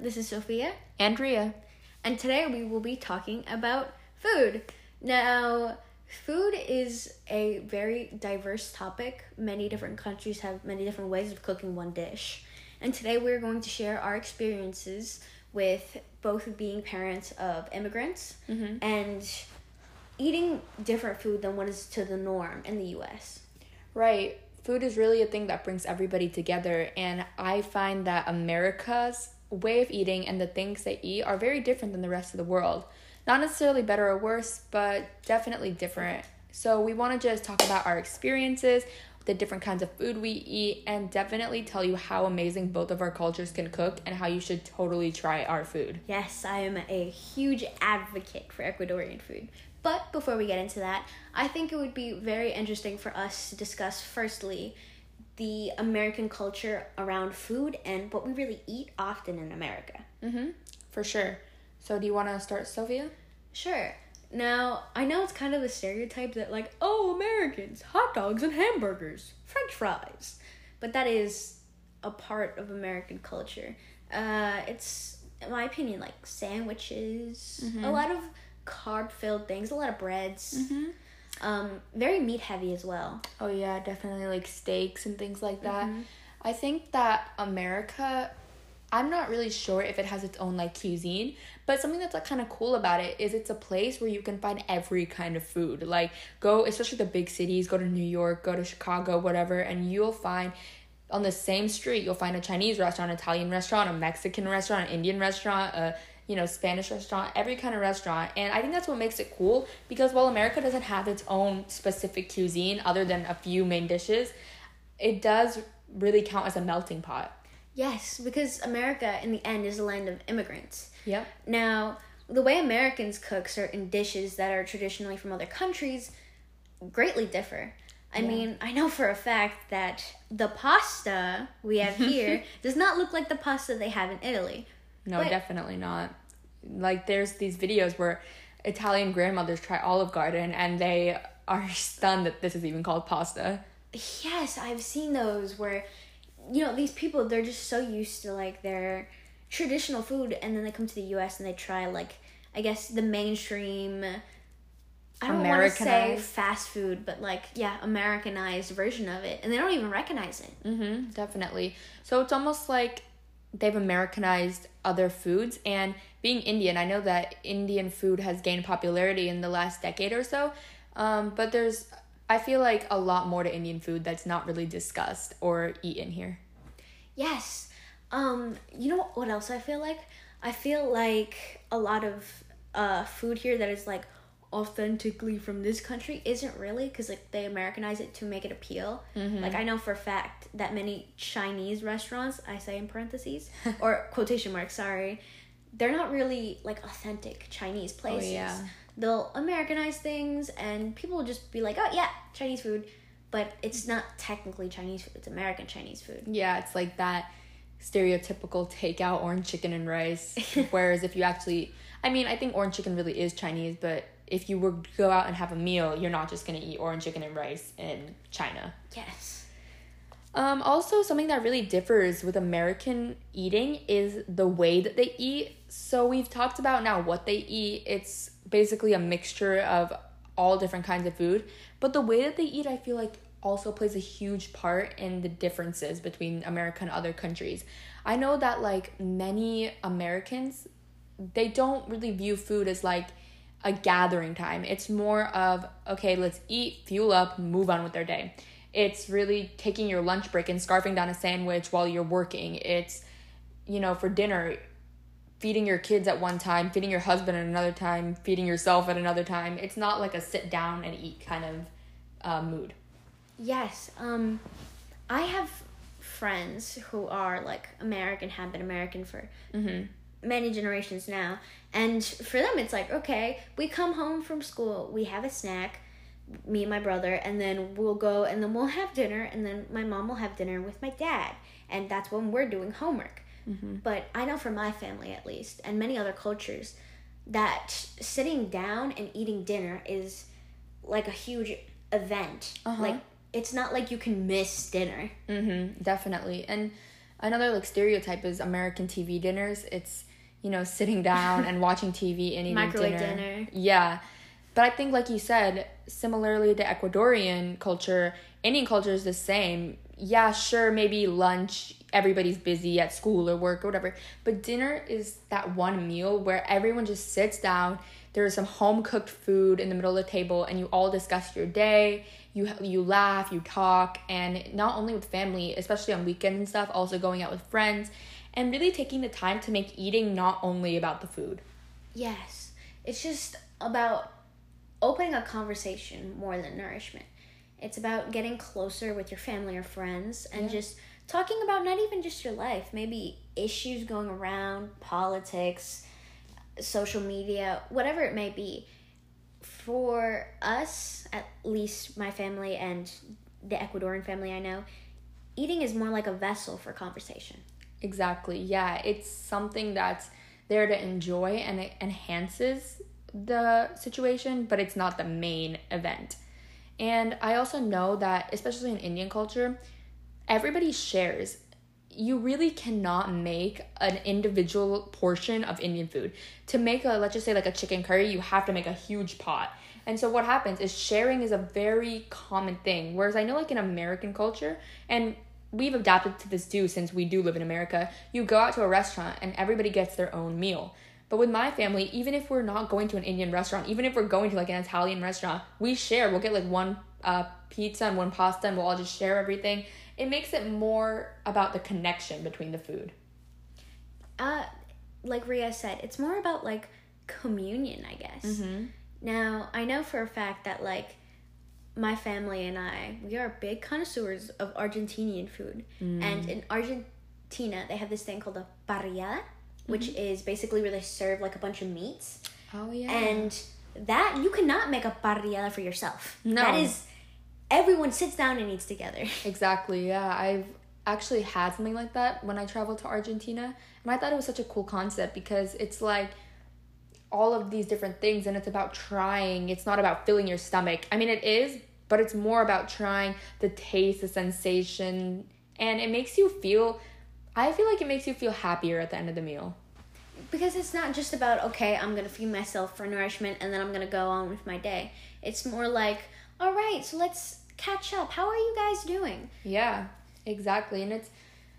This is Sophia. Andrea. And today we will be talking about food. Now, food is a very diverse topic. Many different countries have many different ways of cooking one dish. And today we're going to share our experiences with both being parents of immigrants Mhm. and eating different food than what is to the norm in the US. Right. Food is really a thing that brings everybody together, and I find that America's way of eating and the things they eat are very different than the rest of the world. Not necessarily better or worse, but definitely different. So, we want to just talk about our experiences, the different kinds of food we eat, and definitely tell you how amazing both of our cultures can cook and how you should totally try our food. Yes, I am a huge advocate for Ecuadorian food. But before we get into that, I think it would be very interesting for us to discuss firstly the American culture around food and what we really eat often in America. Mm-hmm. For sure. So, do you want to start, Sylvia? Sure. Now, I know it's kind of a stereotype that, like, oh, Americans, hot dogs and hamburgers, french fries. But that is a part of American culture. Uh, it's, in my opinion, like sandwiches, a lot of carb filled things, a lot of breads. Mm-hmm. Um, very meat heavy as well. Oh yeah, definitely like steaks and things like that. Mhm. I think that America I'm not really sure if it has its own like cuisine, but something that's like kind of cool about it is it's a place where you can find every kind of food. Like go especially the big cities, go to New York, go to Chicago, whatever, and you'll find on the same street you'll find a Chinese restaurant, Italian restaurant, a Mexican restaurant, an Indian restaurant, a you know, Spanish restaurant, every kind of restaurant. And I think that's what makes it cool because while America doesn't have its own specific cuisine other than a few main dishes, it does really count as a melting pot. Yes, because America, in the end, is a land of immigrants. Yep. Now, the way Americans cook certain dishes that are traditionally from other countries greatly differ. I Yeah. mean, I know for a fact that the pasta we have here does not look like the pasta they have in Italy. No, definitely not. Like there's these videos where Italian grandmothers try Olive Garden and they are stunned that this is even called pasta. Yes, I've seen those where, you know, these people, they're just so used to like their traditional food and then they come to the US and they try like, I guess, the mainstream. I don't want to say fast food, but like, yeah, Americanized version of it. And they don't even recognize it. Mm-hmm, definitely. So it's almost like they've Americanized other foods. And being Indian, I know that Indian food has gained popularity in the last decade or so. Um, but there's, I feel like a lot more to Indian food that's not really discussed or eaten here. Yes. Um, you know what else I feel like? I feel like a lot of uh food here that is like authentically from this country isn't really because like they Americanize it to make it appeal. Mm-hmm. Like I know for a fact that many Chinese restaurants, I say in parentheses or quotation marks, sorry, they're not really like authentic Chinese oh, places. yeah. They'll Americanize things and people will just be like, oh yeah, Chinese food, but it's not technically Chinese food. It's American Chinese food. Yeah, it's like that stereotypical takeout orange chicken and rice. Whereas if you actually, I mean, I think orange chicken really is Chinese, but if you were to go out and have a meal, you're not just gonna eat orange chicken and rice in China. Yes. Um, also, something that really differs with American eating is the way that they eat. So, we've talked about now what they eat. It's basically a mixture of all different kinds of food. But the way that they eat, I feel like, also plays a huge part in the differences between America and other countries. I know that, like, many Americans, they don't really view food as like a gathering time. It's more of, okay, let's eat, fuel up, move on with their day. It's really taking your lunch break and scarfing down a sandwich while you're working. It's, you know, for dinner, feeding your kids at one time, feeding your husband at another time, feeding yourself at another time. It's not like a sit down and eat kind of uh, mood. Yes. Um, I have friends who are like American, have been American for Mm-hmm. Many generations now, and for them it's like okay, we come home from school, we have a snack, me and my brother, and then we'll go and then we'll have dinner, and then my mom will have dinner with my dad, and that's when we're doing homework. Mm-hmm. But I know for my family at least, and many other cultures, that sitting down and eating dinner is like a huge event. Uh-huh. Like it's not like you can miss dinner. Mm-hmm, definitely. And another like stereotype is American TV dinners. It's you know sitting down and watching TV and eating dinner. dinner. Yeah, but I think like you said, similarly to Ecuadorian culture, Indian culture is the same. Yeah, sure, maybe lunch. Everybody's busy at school or work or whatever, but dinner is that one meal where everyone just sits down. There's some home cooked food in the middle of the table, and you all discuss your day. You you laugh, you talk, and not only with family, especially on weekends and stuff, also going out with friends, and really taking the time to make eating not only about the food. Yes. It's just about opening a conversation more than nourishment. It's about getting closer with your family or friends and Yeah. just talking about not even just your life, maybe issues going around, politics, social media, whatever it may be. For us, at least my family and the Ecuadorian family I know, eating is more like a vessel for conversation. Exactly. Yeah, it's something that's there to enjoy and it enhances the situation, but it's not the main event. And I also know that, especially in Indian culture, everybody shares. You really cannot make an individual portion of Indian food. To make a, let's just say, like a chicken curry, you have to make a huge pot. And so, what happens is sharing is a very common thing. Whereas I know, like in American culture, and we've adapted to this too since we do live in America, you go out to a restaurant and everybody gets their own meal. But with my family, even if we're not going to an Indian restaurant, even if we're going to like an Italian restaurant, we share. We'll get like one uh, pizza and one pasta and we'll all just share everything. It makes it more about the connection between the food. uh like Ria said, it's more about like communion, I guess. Now, I know for a fact that like my family and I, we are big connoisseurs of Argentinian food. Mm. And in Argentina, they have this thing called a parrilla, which mm-hmm. is basically where they serve like a bunch of meats. Oh, yeah. And that you cannot make a parrilla for yourself. No. That is everyone sits down and eats together. Exactly, yeah. I've actually had something like that when I traveled to Argentina. And I thought it was such a cool concept because it's like all of these different things and it's about trying. It's not about filling your stomach. I mean, it is, but it's more about trying the taste, the sensation, and it makes you feel. I feel like it makes you feel happier at the end of the meal. because it's not just about okay i'm gonna feed myself for nourishment and then i'm gonna go on with my day it's more like all right so let's catch up how are you guys doing Yeah, exactly. And it's,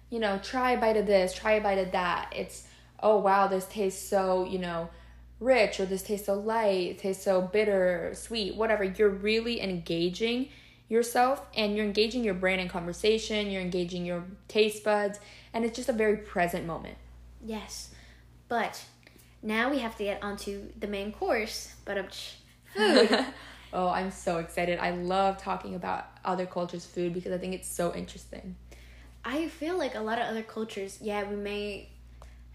you know, try a bite of this, try a bite of that. It's, oh wow, this tastes so, you know, rich or this tastes so light, it tastes so bitter, sweet, whatever. You're really engaging yourself and you're engaging your brain in conversation, you're engaging your taste buds, and it's just a very present moment. yes but now we have to get onto the main course but um, food oh, I'm so excited. I love talking about other cultures' food because I think it's so interesting. i feel like a lot of other cultures yeah we may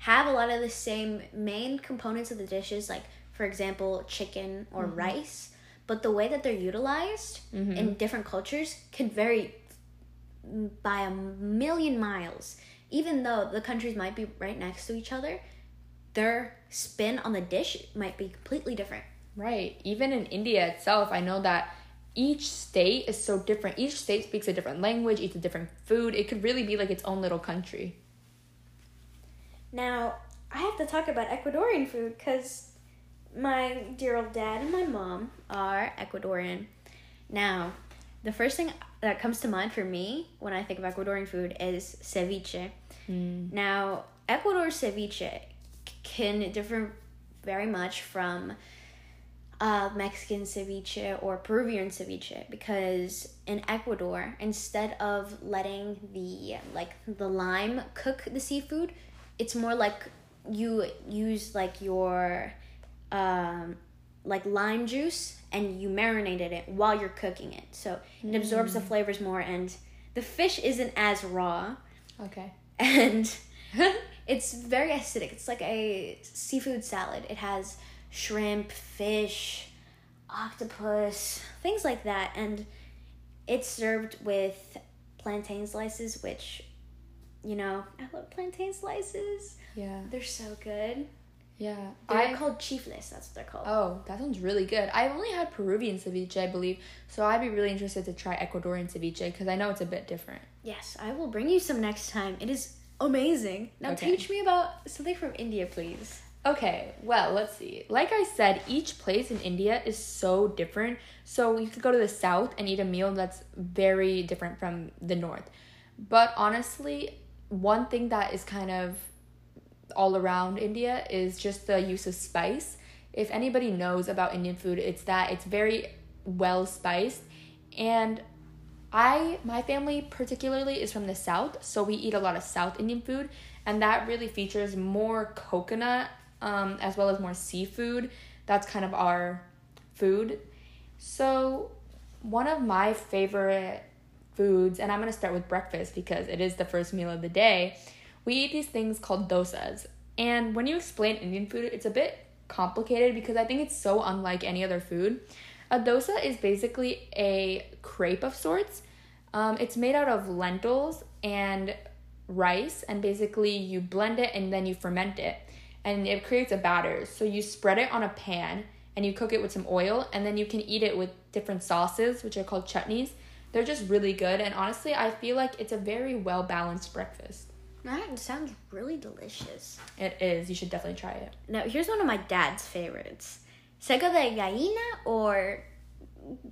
have a lot of the same main components of the dishes like for example chicken or mm-hmm. rice but the way that they're utilized mm-hmm. in different cultures can vary by a million miles even though the countries might be right next to each other their spin on the dish might be completely different Right. Even in India itself, I know that each state is so different. Each state speaks a different language, eats a different food. It could really be like its own little country. Now, I have to talk about Ecuadorian food because my dear old dad and my mom are Ecuadorian. Now, the first thing that comes to mind for me when I think of Ecuadorian food is ceviche. Now, Ecuador ceviche can differ very much from uh, Mexican ceviche or Peruvian ceviche because in Ecuador, instead of letting the like the lime cook the seafood, it's more like you use like your um, like lime juice and you marinated it while you're cooking it, so it absorbs the flavors more and the fish isn't as raw Okay. and it's very acidic. It's like a seafood salad. It has shrimp, fish, octopus, things like that, and it's served with plantain slices, which, you know, I love plantain slices. Yeah. They're so good. Yeah. They're I called chifles. That's what they're called. Oh, that sounds really good. I've only had Peruvian ceviche, I believe, so I'd be really interested to try Ecuadorian ceviche because I know it's a bit different. Yes, I will bring you some next time. It is amazing. Now Okay. teach me about something from India, please. Okay, well, let's see. Like I said, each place in India is so different. So you could go to the south and eat a meal that's very different from the north. But honestly, one thing that is kind of all around India is just the use of spice. If anybody knows about Indian food, it's that it's very well spiced and I my family particularly is from the south, so we eat a lot of South Indian food, and that really features more coconut um, as well as more seafood. That's kind of our food. So one of my favorite foods, and I'm gonna start with breakfast because it is the first meal of the day. We eat these things called dosas, and when you explain Indian food, it's a bit complicated because I think it's so unlike any other food. A dosa is basically a crepe of sorts. Um, it's made out of lentils and rice, and basically you blend it and then you ferment it, and it creates a batter. So you spread it on a pan and you cook it with some oil, and then you can eat it with different sauces, which are called chutneys. They're just really good, and honestly, I feel like it's a very well balanced breakfast. That sounds really delicious. It is. You should definitely try it. Now, here's one of my dad's favorites. Seco de gallina, or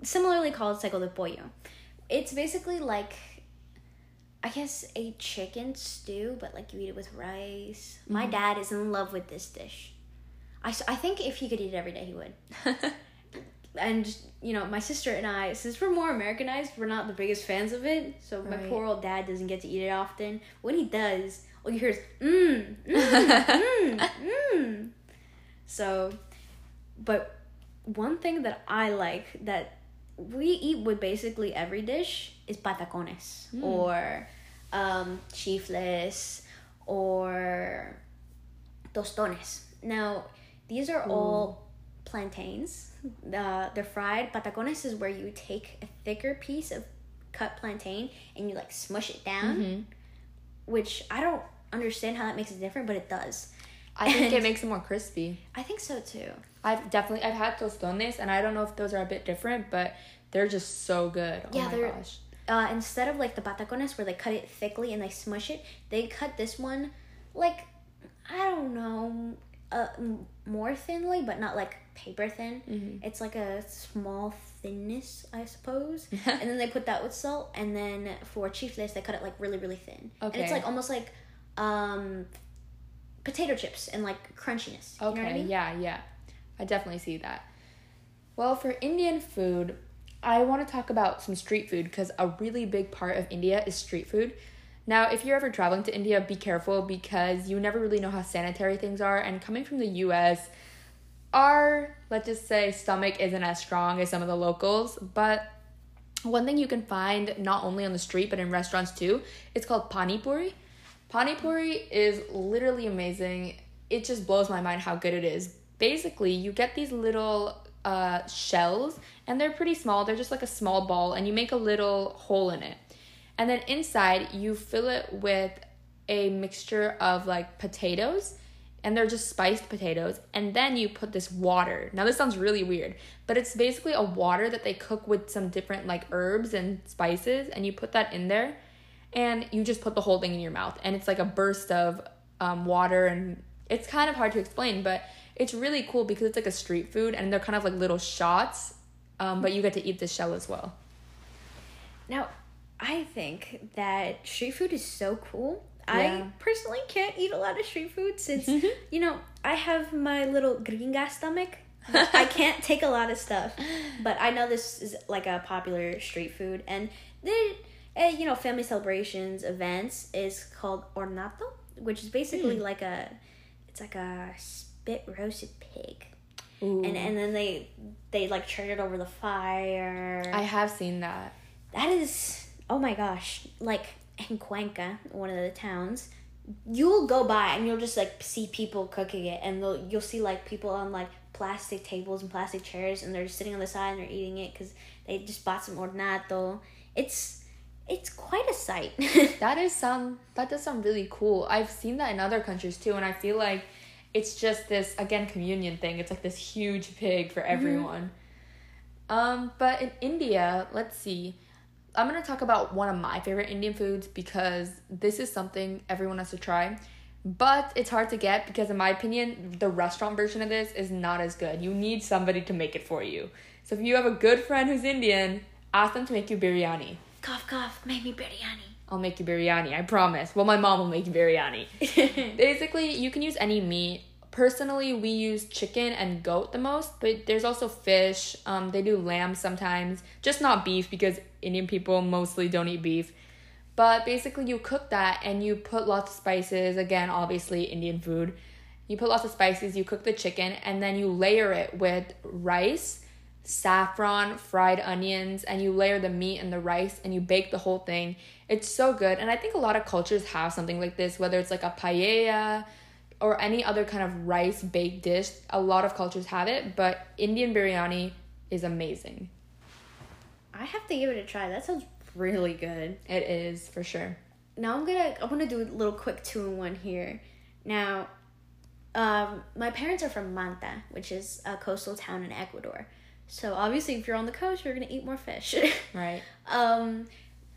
similarly called seco de pollo. It's basically like, I guess, a chicken stew, but like you eat it with rice. My mm-hmm. dad is in love with this dish. I, I think if he could eat it every day, he would. and, you know, my sister and I, since we're more Americanized, we're not the biggest fans of it. So my poor old dad doesn't get to eat it often. When he does, all you hear is, mmm, mmm, mmm, mmm. So, but one thing that I like that we eat with basically every dish is patacones mm. or um, chifles or tostones. Now, these are all plantains. Uh, they're fried. Patacones is where you take a thicker piece of cut plantain and you like smush it down, which I don't understand how that makes it different, but it does. I think it makes it more crispy. I think so too. I've definitely I've had tostones and I don't know if those are a bit different, but they're just so good. Oh Yeah, my they're- gosh. uh, instead of like the patacones where they cut it thickly and they smush it, they cut this one like I don't know, uh, more thinly, but not like paper thin. Mm-hmm. It's like a small thinness, I suppose. and then they put that with salt, and then for chifles they cut it like really really thin. Okay. And it's like almost like um, potato chips and like crunchiness. You Okay, know what I mean? yeah, yeah. I definitely see that. Well, for Indian food, I want to talk about some street food because a really big part of India is street food. Now, if you're ever traveling to India, be careful because you never really know how sanitary things are. And coming from the US, our, let's just say, stomach isn't as strong as some of the locals. But one thing you can find not only on the street but in restaurants too, it's called pani puri. Pani puri is literally amazing. It just blows my mind how good it is. Basically, you get these little uh, shells, and they're pretty small. They're just like a small ball, and you make a little hole in it. And then inside, you fill it with a mixture of like potatoes, and they're just spiced potatoes. And then you put this water. Now, this sounds really weird, but it's basically a water that they cook with some different like herbs and spices, and you put that in there, and you just put the whole thing in your mouth. And it's like a burst of um, water, and it's kind of hard to explain, but it's really cool because it's like a street food, and they're kind of like little shots, um, but you get to eat the shell as well. Now, I think that street food is so cool. Yeah. I personally can't eat a lot of street food since, you know, I have my little gringa stomach. I can't take a lot of stuff. But I know this is like a popular street food. And the, uh, you know, family celebrations, events is called hornado, which is basically Hmm. like a, it's like a spit roasted pig. Ooh. And, and then they, they like turn it over the fire. I have seen that. That is, oh my gosh, like in Cuenca, one of the towns, you'll go by and you'll just like see people cooking it, and they'll, you'll see like people on like plastic tables and plastic chairs, and they're just sitting on the side and they're eating it because they just bought some hornado. It's it's quite a sight. That is some that does sound really cool. I've seen that in other countries too, and I feel like it's just this again communion thing. It's like this huge pig for everyone. Um, but in India, let's see. I'm gonna talk about one of my favorite Indian foods because this is something everyone has to try. But it's hard to get because, in my opinion, the restaurant version of this is not as good. You need somebody to make it for you. So if you have a good friend who's Indian, ask them to make you biryani. Cough, cough, make me biryani. I'll make you biryani, I promise. Well, my mom will make you biryani. Basically, you can use any meat. Personally, we use chicken and goat the most, but there's also fish. Um, they do lamb sometimes, just not beef because Indian people mostly don't eat beef. But basically, you cook that and you put lots of spices. Again, obviously, Indian food. You put lots of spices, you cook the chicken, and then you layer it with rice, saffron, fried onions, and you layer the meat and the rice and you bake the whole thing. It's so good. And I think a lot of cultures have something like this, whether it's like a paella or any other kind of rice baked dish. A lot of cultures have it, but Indian biryani is amazing. I have to give it a try. That sounds really good. It is for sure. Now I'm gonna I'm gonna do a little quick two in one here. Now, um, my parents are from Manta, which is a coastal town in Ecuador. So obviously, if you're on the coast, you're gonna eat more fish. Right. um,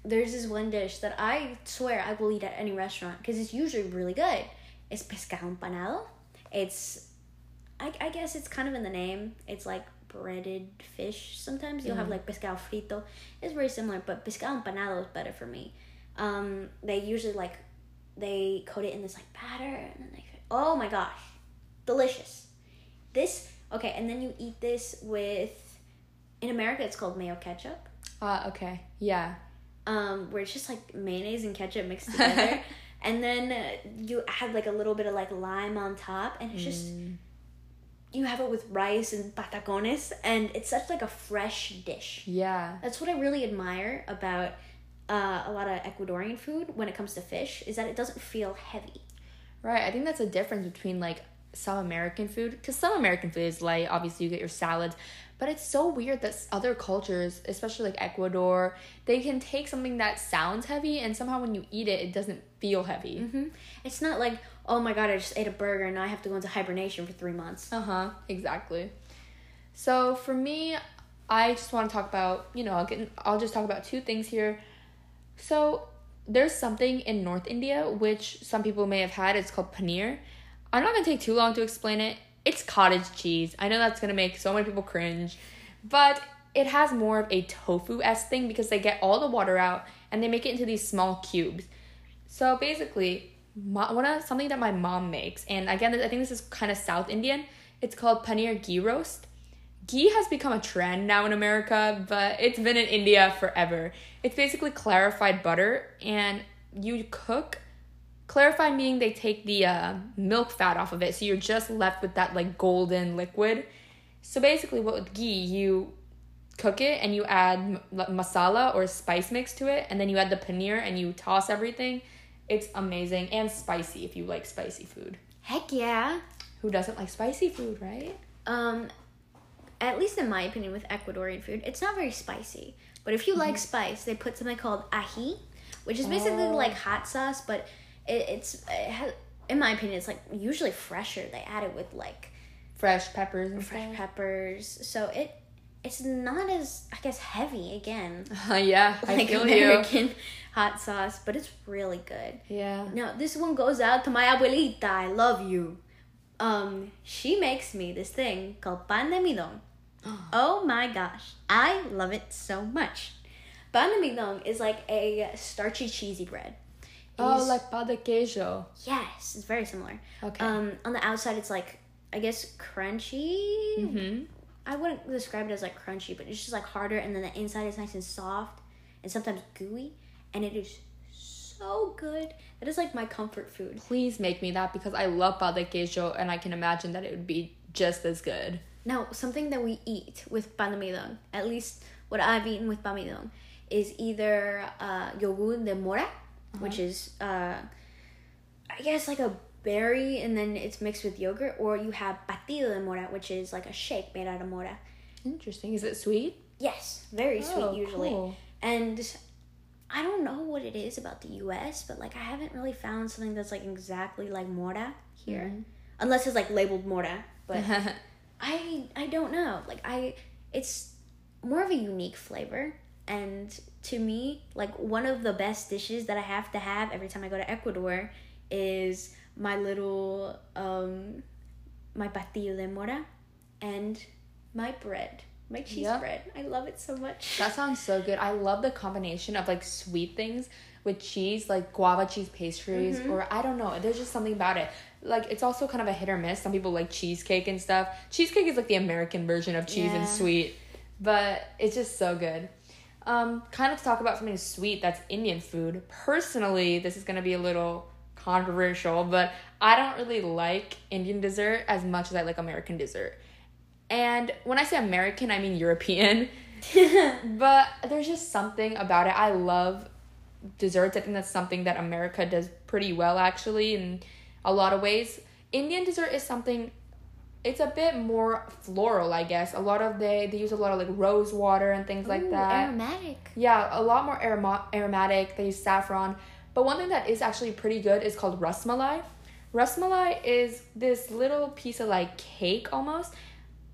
there's this one dish that I swear I will eat at any restaurant because it's usually really good. It's pescado empanado. It's, I, I guess it's kind of in the name. It's like breaded fish. Sometimes you'll have like pescado frito. It's very similar, but pescado empanado is better for me. Um, they usually like, they coat it in this like batter and then they, oh my gosh, delicious. This okay, and then you eat this with, in America it's called mayo ketchup Uh, okay. Yeah. um, where it's just like mayonnaise and ketchup mixed together, and then uh, you add like a little bit of like lime on top, and it's just you have it with rice and patacones, and it's such like a fresh dish. Yeah. That's what I really admire about uh, a lot of Ecuadorian food when it comes to fish is that it doesn't feel heavy. Right. I think that's a difference between like some American food because some American food is light. Obviously, you get your salads, but it's so weird that other cultures, especially like Ecuador, they can take something that sounds heavy and somehow when you eat it, it doesn't feel heavy. hmm It's not like oh my god, I just ate a burger and now I have to go into hibernation for three months. Uh huh. Exactly. So for me, I just want to talk about you know I'll get I'll just talk about two things here. So there's something in North India which some people may have had. It's called paneer. I'm not gonna take too long to explain it. It's cottage cheese. I know that's gonna make so many people cringe, but it has more of a tofu s thing because they get all the water out and they make it into these small cubes. So basically, one of something that my mom makes, and again, I think this is kind of South Indian. It's called paneer ghee roast. Ghee has become a trend now in America, but it's been in India forever. It's basically clarified butter, and you cook. Clarified meaning they take the uh, milk fat off of it, so you're just left with that like golden liquid. So basically, what with ghee, you cook it and you add masala or spice mix to it, and then you add the paneer and you toss everything. It's amazing and spicy if you like spicy food. Heck yeah. Who doesn't like spicy food, right? Um, at least in my opinion, with Ecuadorian food, it's not very spicy. But if you like spice, they put something called ají, which is basically Oh. like hot sauce, but it, it's it has, in my opinion, it's like usually fresher. They add it with like Fresh peppers and fresh stuff. peppers, so it it's not as I guess heavy again, yeah, I like feel you. American hot sauce, but it's really good. Yeah. No, this one goes out to my abuelita. I love you. Um, she makes me this thing called pan de midon. oh my gosh, I love it so much. Pan de midon is like a starchy cheesy bread. Oh, like pas de queso. yes, it's very similar. Okay. Um, on the outside, it's like I guess crunchy. mm-hmm. I wouldn't describe it as like crunchy, but it's just like harder, and then the inside is nice and soft, and sometimes gooey, and it is so good. That is like my comfort food. Please make me that because I love pas de queso and I can imagine that it would be just as good. Now, something that we eat with pan de at least what I've eaten with pan de is either uh, yogur de mora, which is, uh, I guess, like a berry and then it's mixed with yogurt, or you have batido de mora, which is like a shake made out of mora. Interesting. Is it sweet? Yes, very sweet Oh, usually. cool. And I don't know what it is about the US, but like I haven't really found something that's like exactly like mora here. Mm-hmm. Unless it's like labeled mora, but I I don't know. Like I it's more of a unique flavor and to me, like one of the best dishes that I have to have every time I go to Ecuador is my little um my batido de mora and my bread. My cheese Yep. bread. I love it so much. That sounds so good. I love the combination of like sweet things with cheese, like guava cheese pastries, Mm-hmm. or I don't know. There's just something about it. Like it's also kind of a hit or miss. Some people like cheesecake and stuff. Cheesecake is like the American version of cheese and sweet, but it's just so good. Um, kind of to talk about something sweet that's Indian food. Personally, this is gonna be a little controversial, but I don't really like Indian dessert as much as I like American dessert. And when I say American, I mean European. but there's just something about it. I love desserts. I think that's something that America does pretty well, actually, in a lot of ways. Indian dessert is something. It's a bit more floral, I guess. A lot of they they use a lot of like rose water and things like that. Aromatic. Yeah, a lot more aroma- aromatic. They use saffron. But one thing that is actually pretty good is called rasmalai. Rasmalai is this little piece of like cake almost.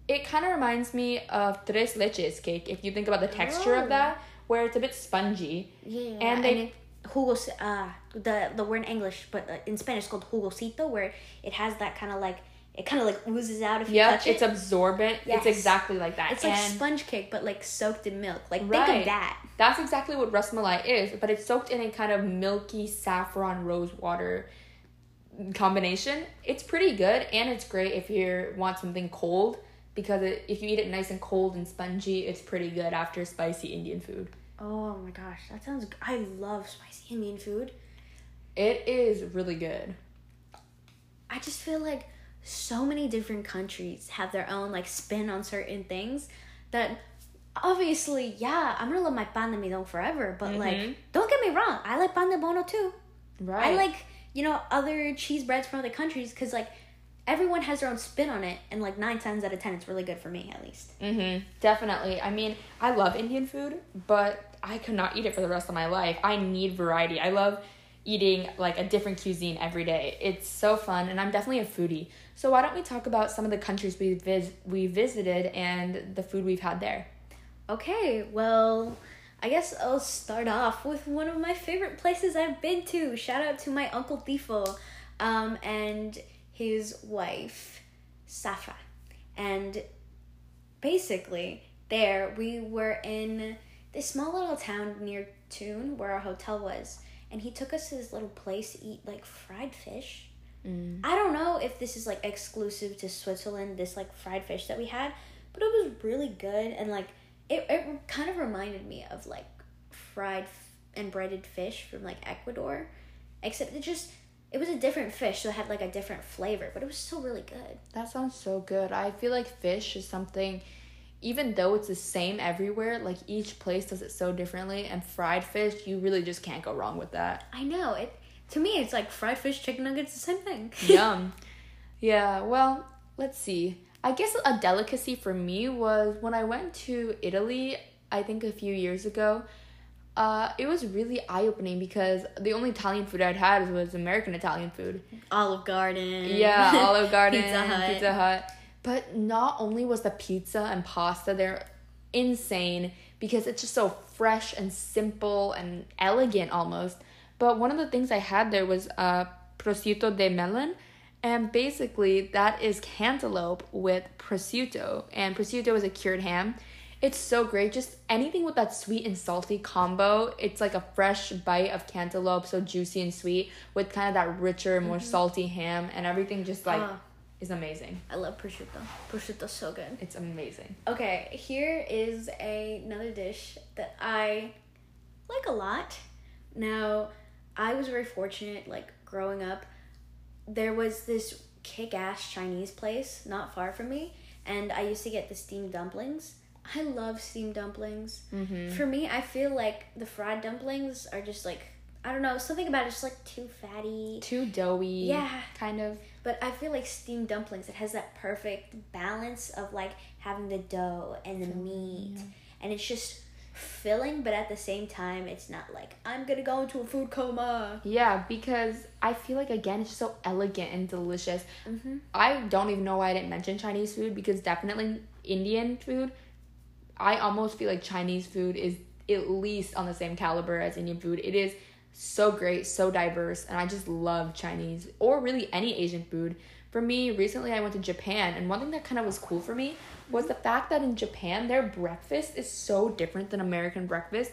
It kind of reminds me of tres leches cake if you think about the texture Oh. of that, where it's a bit spongy. Yeah, And they- it, jugos, uh, the the word in English, but uh, in Spanish it's called jugosito, where it has that kind of like it kind of like oozes out if you Yep, touch it. it's absorbent. It's exactly like that. It's like and sponge cake, but like soaked in milk. Like think of that. that's exactly what rasmalai is, but it's soaked in a kind of milky saffron rose water combination. It's pretty good and it's great if you want something cold because it, if you eat it nice and cold and spongy, it's pretty good after spicy Indian food. Oh my gosh, that sounds. I love spicy Indian food. It is really good. I just feel like so many different countries have their own like spin on certain things that obviously, yeah, I'm gonna love my pan de midon forever, but Mhm. like don't get me wrong, I like pan de bono too. Right. I like, you know, other cheese breads from other countries cuz like everyone has their own spin on it and like 9 times out of 10 it's really good for me at least. Mm-hmm. Definitely. I mean, I love Indian food, but I could not eat it for the rest of my life. I need variety. I love eating like a different cuisine every day. It's so fun, and I'm definitely a foodie. So why don't we talk about some of the countries we vis- we visited and the food we've had there? Okay, well, I guess I'll start off with one of my favorite places I've been to. Shout out to my uncle Tifo, um, and his wife, Safa. And basically, there we were in this small little town near Thun where our hotel was, and he took us to this little place to eat like fried fish. Mm. I don't know if this is like exclusive to Switzerland, this like fried fish that we had, but it was really good and like it, it kind of reminded me of like fried f- and breaded fish from like Ecuador, except it just it was a different fish, so it had like a different flavor, but it was still really good. That sounds so good. I feel like fish is something, even though it's the same everywhere, like each place does it so differently. And fried fish, you really just can't go wrong with that. I know it. To me, it's like fried fish, chicken nuggets, the same thing. Yum. Yeah, well, let's see. I guess a delicacy for me was when I went to Italy, I think a few years ago. Uh, it was really eye opening because the only Italian food I'd had was American Italian food. Olive Garden. Yeah, Olive Garden, Pizza Hut. Pizza Hut. But not only was the pizza and pasta there insane because it's just so fresh and simple and elegant almost. But one of the things I had there was uh, prosciutto de melon. And basically, that is cantaloupe with prosciutto. And prosciutto is a cured ham. It's so great. Just anything with that sweet and salty combo. It's like a fresh bite of cantaloupe, so juicy and sweet, with kind of that richer, more salty ham, and everything just like Ah. Is amazing. I love prosciutto. Prosciutto's so good. It's amazing. Okay, here is a, another dish that I like a lot. Now, I was very fortunate, like growing up, there was this kick ass Chinese place not far from me, and I used to get the steamed dumplings. I love steamed dumplings. Mm-hmm. For me, I feel like the fried dumplings are just like, I don't know, something about it just like too fatty. Too doughy. Yeah. Kind of. But I feel like steamed dumplings, it has that perfect balance of like having the dough and the meat. And it's just filling, but at the same time, it's not like, I'm gonna go into a food coma. Yeah, because I feel like again it's just so elegant and delicious. Mm-hmm. I don't even know why I didn't mention Chinese food because definitely Indian food. I almost feel like Chinese food is at least on the same caliber as Indian food. It is so great, so diverse, and I just love Chinese or really any Asian food. For me, recently I went to Japan, and one thing that kind of was cool for me was the fact that in Japan, their breakfast is so different than American breakfast.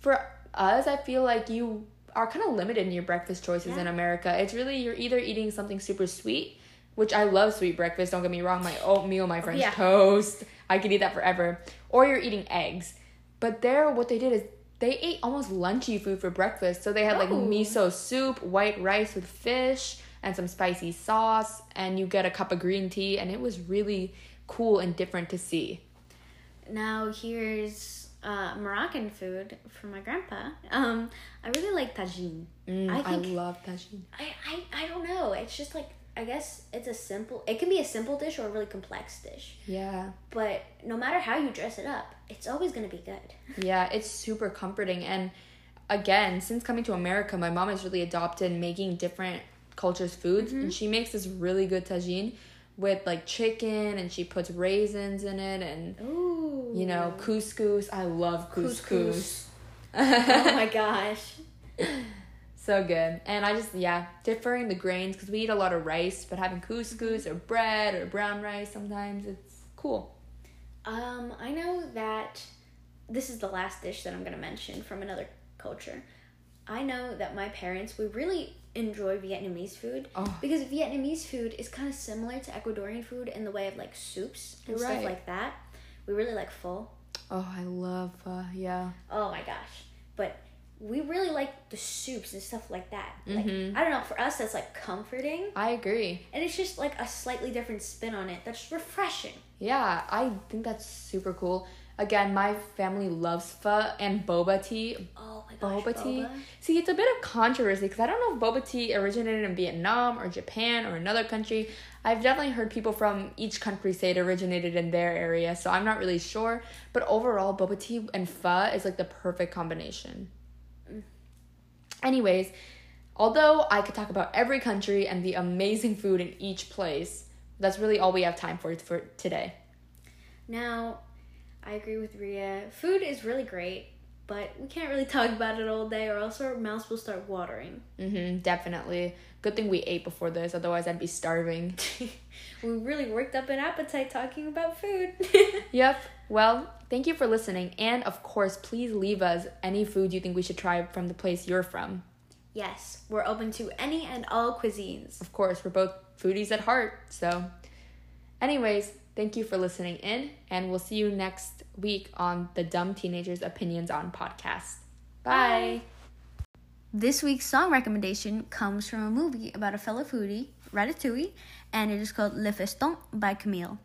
For us, I feel like you are kind of limited in your breakfast choices Yeah. in America. It's really, you're either eating something super sweet, which I love sweet breakfast, don't get me wrong, my oatmeal, my oh, French yeah. toast, I could eat that forever. Or you're eating eggs. But there, what they did is they ate almost lunchy food for breakfast. So they had like Oh. miso soup, white rice with fish, and some spicy sauce, and you get a cup of green tea, and it was really cool and different to see. Now here's uh, Moroccan food from my grandpa. Um, I really like tagine. Mm, I I, love tagine. I, I I don't know. It's just like I guess it's a simple. It can be a simple dish or a really complex dish. Yeah. But no matter how you dress it up, it's always gonna be good. Yeah, it's super comforting. And again, since coming to America, my mom has really adopted making different cultures' foods. And mm-hmm. she makes this really good tagine with like chicken and she puts raisins in it and, Ooh. you know, couscous. I love couscous. Couscous. oh my gosh. So good. And I just, yeah, differing the grains because we eat a lot of rice, but having couscous or bread or brown rice sometimes, it's cool. Um, I know that this is the last dish that I'm gonna mention from another culture. I know that my parents we really enjoy Vietnamese food Oh. because Vietnamese food is kind of similar to Ecuadorian food in the way of like soups and stuff like that. We really like pho. Oh, I love, uh, yeah. Oh my gosh. But we really like the soups and stuff like that. Like Mhm. I don't know, for us that's like comforting I agree. and it's just like a slightly different spin on it that's refreshing. Yeah, I think that's super cool. Again, my family loves pho and boba tea. Oh my gosh. Boba tea. boba. See, it's a bit of controversy because I don't know if boba tea originated in Vietnam or Japan or another country. I've definitely heard people from each country say it originated in their area, so I'm not really sure. But overall, boba tea and pho is like the perfect combination. Anyways, although I could talk about every country and the amazing food in each place, that's really all we have time for for today. Now, I agree with Ria. Food is really great, but we can't really talk about it all day or else our mouths will start watering. Mm-hmm, definitely. Good thing we ate before this, otherwise I'd be starving. we really worked up an appetite talking about food. Yep. Well, thank you for listening. And of course, please leave us any food you think we should try from the place you're from. yes, we're open to any and all cuisines. Of course, we're both foodies at heart. So, anyways, thank you for listening in. And we'll see you next week on the Dumb Teenagers Opinions on podcast. Bye. This week's song recommendation comes from a movie about a fellow foodie, Ratatouille, and it is called Le Festin by Camille.